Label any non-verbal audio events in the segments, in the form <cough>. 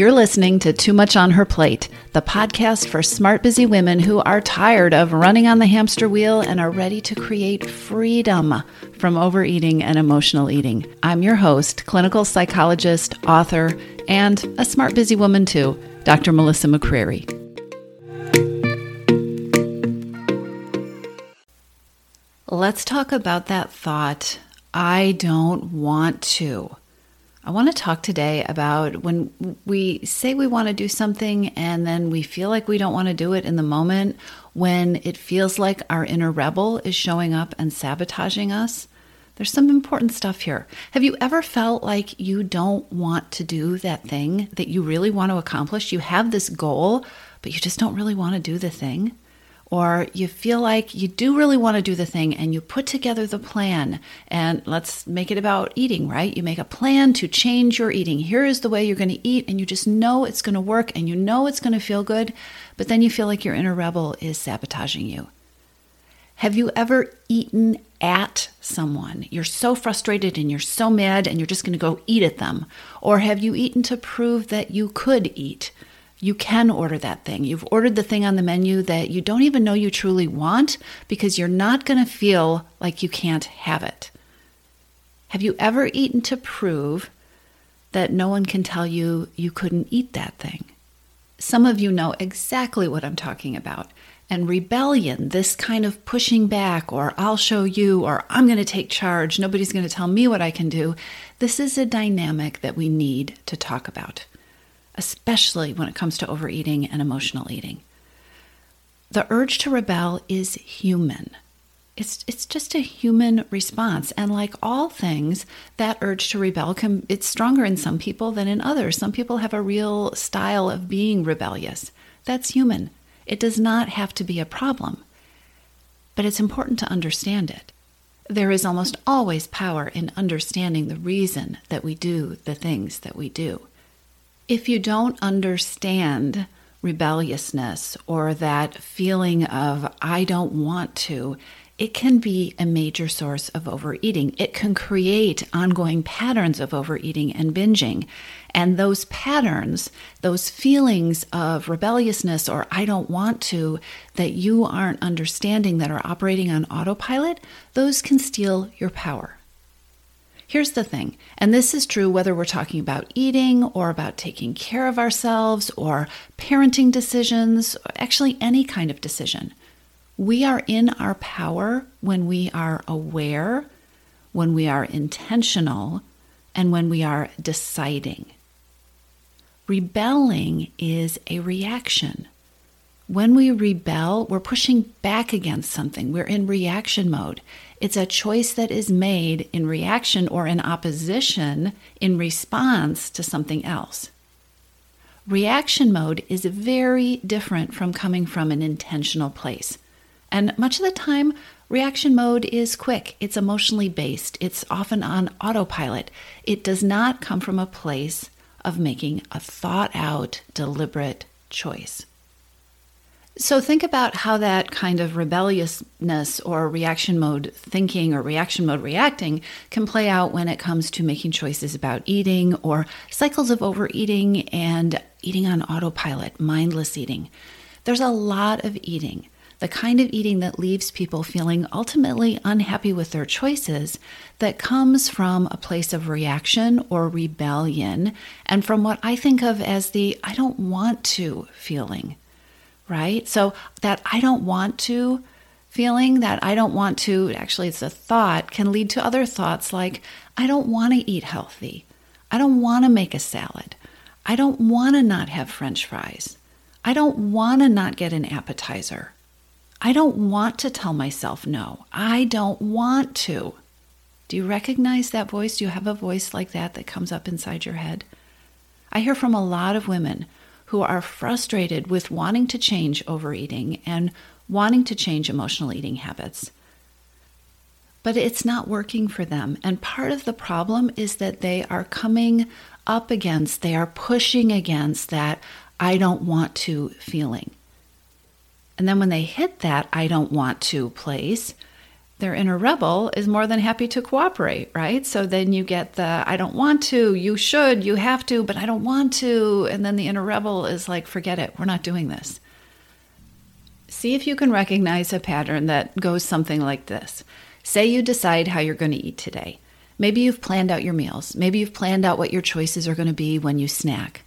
You're listening to Too Much on Her Plate, the podcast for smart, busy women who are tired of running on the hamster wheel and are ready to create freedom from overeating and emotional eating. I'm your host, clinical psychologist, author, and a smart, busy woman too, Dr. Melissa McCreery. Let's talk about that thought I don't want to. I want to talk today about when we say we want to do something and then we feel like we don't want to do it in the moment, when it feels like our inner rebel is showing up and sabotaging us. There's some important stuff here. Have you ever felt like you don't want to do that thing that you really want to accomplish? You have this goal, but you just don't really want to do the thing? Or you feel like you do really want to do the thing and you put together the plan and let's make it about eating right? You make a plan to change your eating. Here is the way you're going to eat and you just know it's going to work and you know it's going to feel good but then you feel like your inner rebel is sabotaging you. Have you ever eaten at someone? You're so frustrated and you're so mad and you're just going to go eat at them. Or have you eaten to prove that you could eat you can order that thing. You've ordered the thing on the menu that you don't even know you truly want because you're not going to feel like you can't have it. Have you ever eaten to prove that no one can tell you you couldn't eat that thing? Some of you know exactly what I'm talking about. And rebellion, this kind of pushing back, or I'll show you, or I'm going to take charge, nobody's going to tell me what I can do, this is a dynamic that we need to talk about especially when it comes to overeating and emotional eating. The urge to rebel is human. It's, it's just a human response. And like all things, that urge to rebel can it's stronger in some people than in others. Some people have a real style of being rebellious. That's human. It does not have to be a problem. But it's important to understand it. There is almost always power in understanding the reason that we do the things that we do if you don't understand rebelliousness or that feeling of, I don't want to, it can be a major source of overeating. It can create ongoing patterns of overeating and binging. And those patterns, those feelings of rebelliousness or I don't want to, that you aren't understanding that are operating on autopilot, those can steal your power. Here's the thing, and this is true whether we're talking about eating or about taking care of ourselves or parenting decisions, actually any kind of decision. We are in our power when we are aware, when we are intentional, and when we are deciding. Rebelling is a reaction. When we rebel, we're pushing back against something. We're in reaction mode. It's a choice that is made in reaction or in opposition in response to something else. Reaction mode is very different from coming from an intentional place. And much of the time, reaction mode is quick, it's emotionally based, it's often on autopilot. It does not come from a place of making a thought out, deliberate choice. So think about how that kind of rebelliousness or reaction mode thinking or reaction mode reacting can play out when it comes to making choices about eating or cycles of overeating and eating on autopilot, mindless eating. There's a lot of eating, the kind of eating that leaves people feeling ultimately unhappy with their choices, that comes from a place of reaction or rebellion, and from what I think of as the I don't want to feeling right? So that I don't want to feeling, that I don't want to, actually, it's a thought, can lead to other thoughts like, I don't want to eat healthy. I don't want to make a salad. I don't want to not have french fries. I don't want to not get an appetizer. I don't want to tell myself no. I don't want to. Do you recognize that voice? Do you have a voice like that that comes up inside your head? I hear from a lot of women who are frustrated with wanting to change overeating and wanting to change emotional eating habits. But it's not working for them. And part of the problem is that they are coming up against, they are pushing against that I don't want to feeling. And then when they hit that I don't want to place, their inner rebel is more than happy to cooperate, right? So then you get the I don't want to, you should, you have to, but I don't want to. And then the inner rebel is like, forget it, we're not doing this. See if you can recognize a pattern that goes something like this. Say you decide how you're going to eat today. Maybe you've planned out your meals. Maybe you've planned out what your choices are going to be when you snack.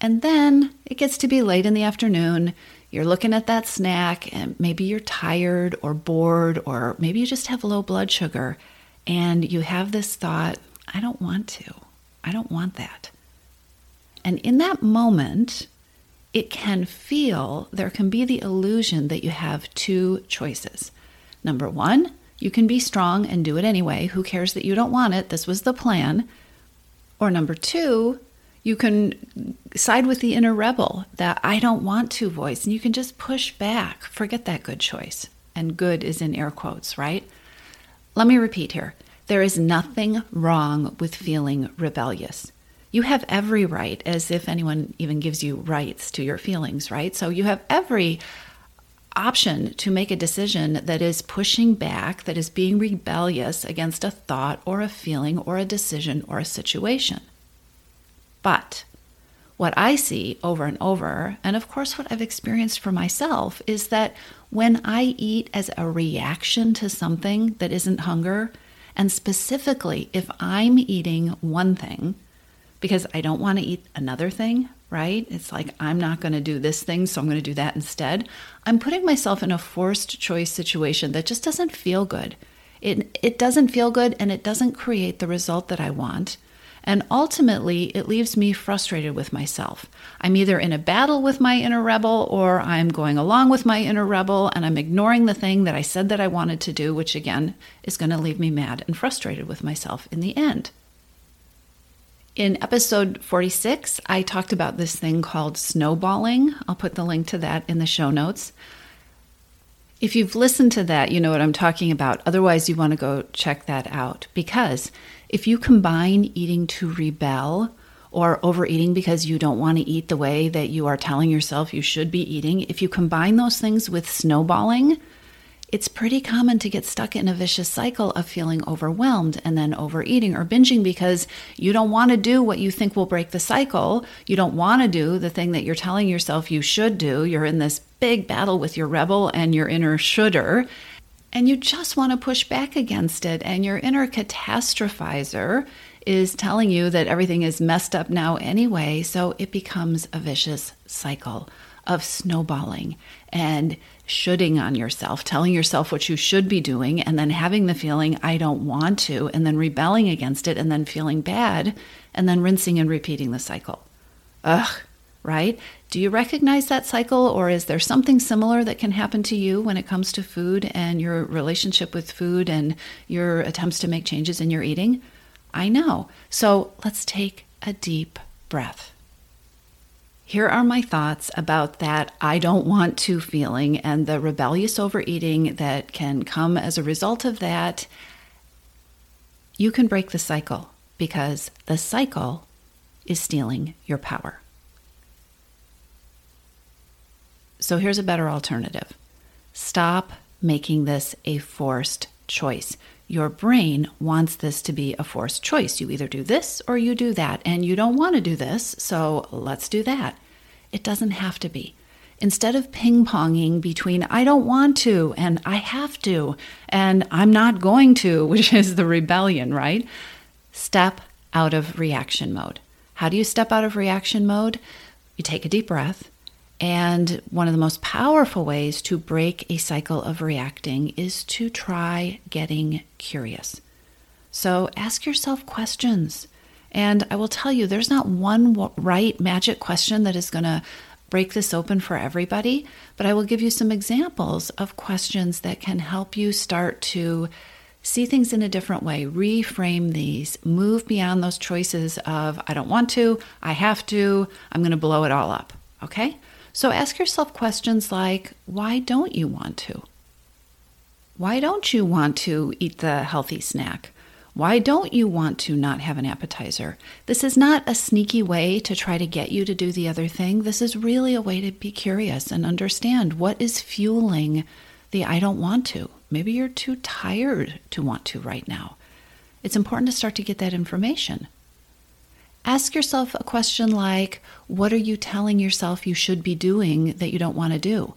And then it gets to be late in the afternoon. You're looking at that snack, and maybe you're tired or bored, or maybe you just have low blood sugar, and you have this thought, I don't want to. I don't want that. And in that moment, it can feel, there can be the illusion that you have two choices. Number one, you can be strong and do it anyway. Who cares that you don't want it? This was the plan. Or number two, you can side with the inner rebel, that I don't want to voice, and you can just push back. Forget that good choice. And good is in air quotes, right? Let me repeat here there is nothing wrong with feeling rebellious. You have every right, as if anyone even gives you rights to your feelings, right? So you have every option to make a decision that is pushing back, that is being rebellious against a thought or a feeling or a decision or a situation. But what I see over and over, and of course, what I've experienced for myself, is that when I eat as a reaction to something that isn't hunger, and specifically if I'm eating one thing because I don't want to eat another thing, right? It's like I'm not going to do this thing, so I'm going to do that instead. I'm putting myself in a forced choice situation that just doesn't feel good. It, it doesn't feel good and it doesn't create the result that I want. And ultimately, it leaves me frustrated with myself. I'm either in a battle with my inner rebel or I'm going along with my inner rebel and I'm ignoring the thing that I said that I wanted to do, which again is going to leave me mad and frustrated with myself in the end. In episode 46, I talked about this thing called snowballing. I'll put the link to that in the show notes. If you've listened to that, you know what I'm talking about. Otherwise, you want to go check that out because if you combine eating to rebel or overeating because you don't want to eat the way that you are telling yourself you should be eating, if you combine those things with snowballing, it's pretty common to get stuck in a vicious cycle of feeling overwhelmed and then overeating or binging because you don't want to do what you think will break the cycle. You don't want to do the thing that you're telling yourself you should do. You're in this big battle with your rebel and your inner shoulder and you just want to push back against it. And your inner catastrophizer is telling you that everything is messed up now anyway. So it becomes a vicious cycle of snowballing and shoulding on yourself, telling yourself what you should be doing, and then having the feeling, I don't want to, and then rebelling against it, and then feeling bad, and then rinsing and repeating the cycle. Ugh, right? Do you recognize that cycle, or is there something similar that can happen to you when it comes to food and your relationship with food and your attempts to make changes in your eating? I know. So let's take a deep breath. Here are my thoughts about that I don't want to feeling and the rebellious overeating that can come as a result of that. You can break the cycle because the cycle is stealing your power. So here's a better alternative stop making this a forced choice. Your brain wants this to be a forced choice. You either do this or you do that, and you don't want to do this, so let's do that. It doesn't have to be. Instead of ping ponging between I don't want to and I have to and I'm not going to, <laughs> which is the rebellion, right? Step out of reaction mode. How do you step out of reaction mode? You take a deep breath and one of the most powerful ways to break a cycle of reacting is to try getting curious. So ask yourself questions. And I will tell you, there's not one right magic question that is going to break this open for everybody, but I will give you some examples of questions that can help you start to see things in a different way, reframe these, move beyond those choices of I don't want to, I have to, I'm going to blow it all up. Okay? So ask yourself questions like why don't you want to? Why don't you want to eat the healthy snack? Why don't you want to not have an appetizer? This is not a sneaky way to try to get you to do the other thing. This is really a way to be curious and understand what is fueling the I don't want to. Maybe you're too tired to want to right now. It's important to start to get that information. Ask yourself a question like What are you telling yourself you should be doing that you don't want to do?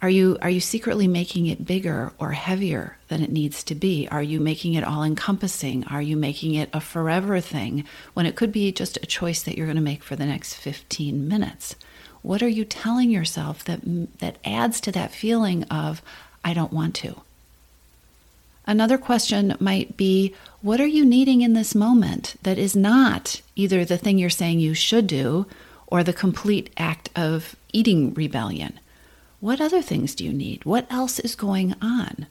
Are you, are you secretly making it bigger or heavier than it needs to be? Are you making it all encompassing? Are you making it a forever thing when it could be just a choice that you're going to make for the next 15 minutes? What are you telling yourself that, that adds to that feeling of, I don't want to? Another question might be What are you needing in this moment that is not either the thing you're saying you should do or the complete act of eating rebellion? What other things do you need? What else is going on?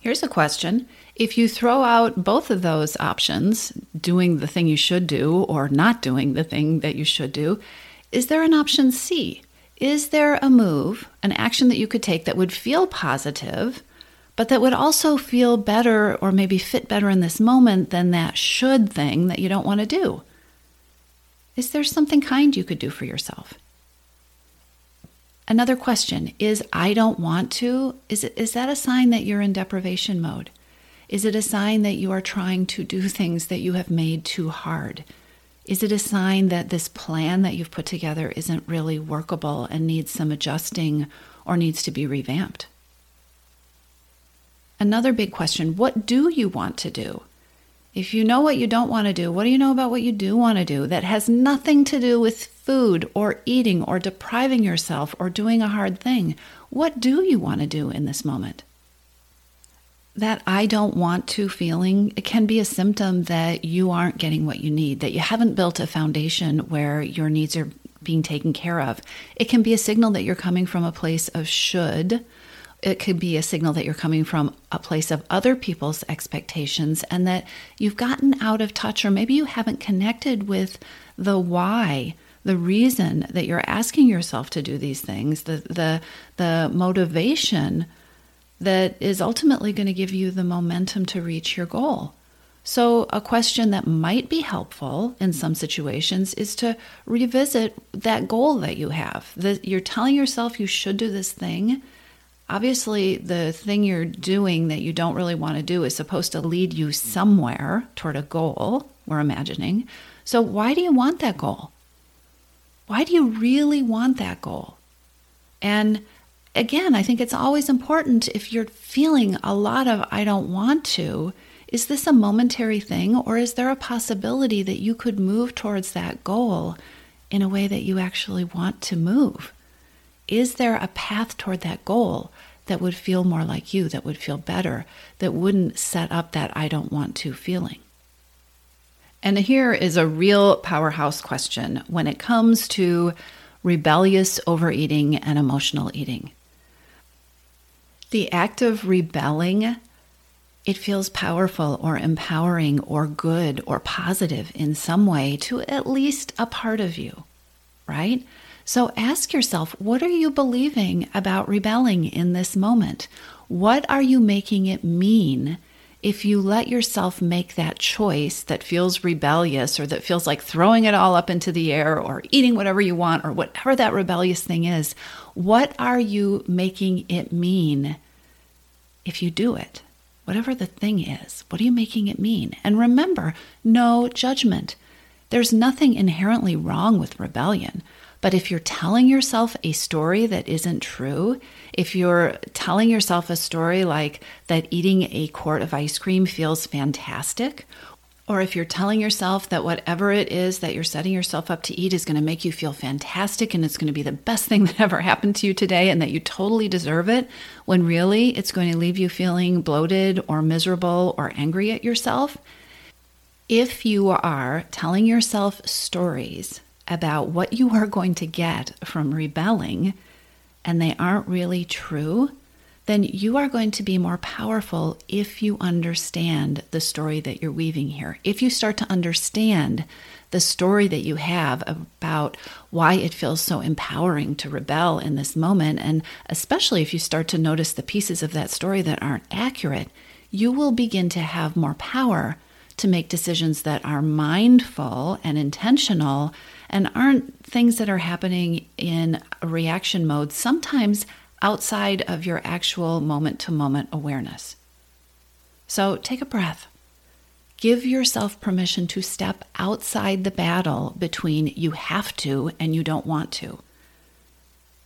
Here's a question. If you throw out both of those options, doing the thing you should do or not doing the thing that you should do, is there an option C? Is there a move, an action that you could take that would feel positive, but that would also feel better or maybe fit better in this moment than that should thing that you don't want to do? Is there something kind you could do for yourself? Another question is I don't want to. Is, it, is that a sign that you're in deprivation mode? Is it a sign that you are trying to do things that you have made too hard? Is it a sign that this plan that you've put together isn't really workable and needs some adjusting or needs to be revamped? Another big question what do you want to do? If you know what you don't want to do, what do you know about what you do want to do that has nothing to do with food or eating or depriving yourself or doing a hard thing? What do you want to do in this moment? That I don't want to feeling, it can be a symptom that you aren't getting what you need, that you haven't built a foundation where your needs are being taken care of. It can be a signal that you're coming from a place of should it could be a signal that you're coming from a place of other people's expectations and that you've gotten out of touch, or maybe you haven't connected with the why, the reason that you're asking yourself to do these things, the, the, the motivation that is ultimately going to give you the momentum to reach your goal. So, a question that might be helpful in some situations is to revisit that goal that you have. That you're telling yourself you should do this thing, obviously the thing you're doing that you don't really want to do is supposed to lead you somewhere toward a goal, we're imagining. So, why do you want that goal? Why do you really want that goal? And again, I think it's always important if you're feeling a lot of I don't want to, is this a momentary thing or is there a possibility that you could move towards that goal in a way that you actually want to move? Is there a path toward that goal that would feel more like you, that would feel better, that wouldn't set up that I don't want to feeling? And here is a real powerhouse question when it comes to rebellious overeating and emotional eating. The act of rebelling, it feels powerful or empowering or good or positive in some way to at least a part of you, right? So ask yourself what are you believing about rebelling in this moment? What are you making it mean if you let yourself make that choice that feels rebellious or that feels like throwing it all up into the air or eating whatever you want or whatever that rebellious thing is? What are you making it mean if you do it? Whatever the thing is, what are you making it mean? And remember, no judgment. There's nothing inherently wrong with rebellion. But if you're telling yourself a story that isn't true, if you're telling yourself a story like that eating a quart of ice cream feels fantastic, or if you're telling yourself that whatever it is that you're setting yourself up to eat is going to make you feel fantastic and it's going to be the best thing <laughs> that ever happened to you today and that you totally deserve it, when really it's going to leave you feeling bloated or miserable or angry at yourself, if you are telling yourself stories about what you are going to get from rebelling and they aren't really true, then you are going to be more powerful if you understand the story that you're weaving here. If you start to understand the story that you have about why it feels so empowering to rebel in this moment, and especially if you start to notice the pieces of that story that aren't accurate, you will begin to have more power to make decisions that are mindful and intentional and aren't things that are happening in reaction mode, sometimes outside of your actual moment to moment awareness. So take a breath. Give yourself permission to step outside the battle between you have to and you don't want to.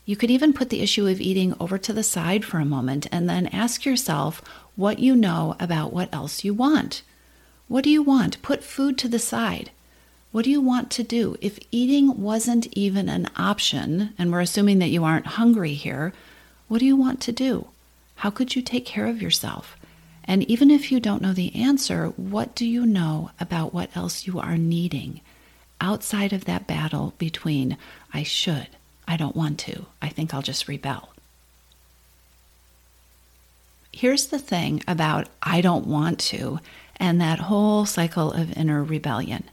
You could even put the issue of eating over to the side for a moment and then ask yourself what you know about what else you want. What do you want? Put food to the side. What do you want to do? If eating wasn't even an option, and we're assuming that you aren't hungry here, what do you want to do? How could you take care of yourself? And even if you don't know the answer, what do you know about what else you are needing outside of that battle between I should, I don't want to, I think I'll just rebel? Here's the thing about I don't want to and that whole cycle of inner rebellion.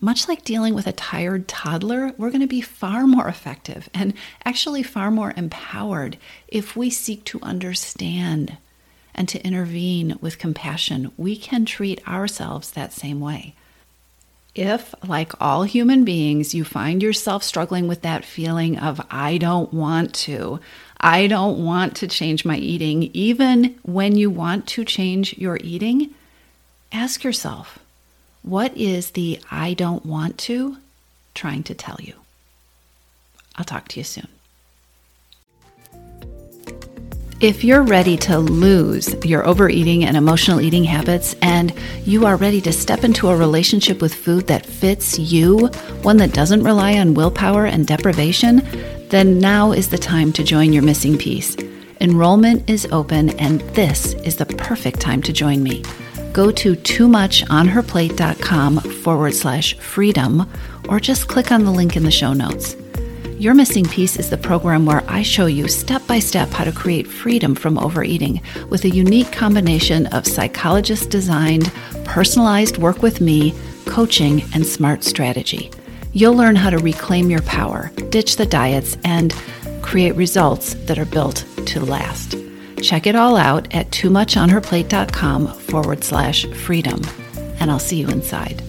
Much like dealing with a tired toddler, we're going to be far more effective and actually far more empowered if we seek to understand and to intervene with compassion, we can treat ourselves that same way. If, like all human beings, you find yourself struggling with that feeling of, I don't want to, I don't want to change my eating, even when you want to change your eating, ask yourself, what is the I don't want to trying to tell you? I'll talk to you soon. If you're ready to lose your overeating and emotional eating habits, and you are ready to step into a relationship with food that fits you, one that doesn't rely on willpower and deprivation, then now is the time to join your missing piece. Enrollment is open, and this is the perfect time to join me. Go to too much on her toomuchonherplate.com forward slash freedom, or just click on the link in the show notes. Your Missing Piece is the program where I show you step by step how to create freedom from overeating with a unique combination of psychologist designed, personalized work with me, coaching, and smart strategy. You'll learn how to reclaim your power, ditch the diets, and create results that are built to last. Check it all out at toomuchonherplate.com forward slash freedom, and I'll see you inside.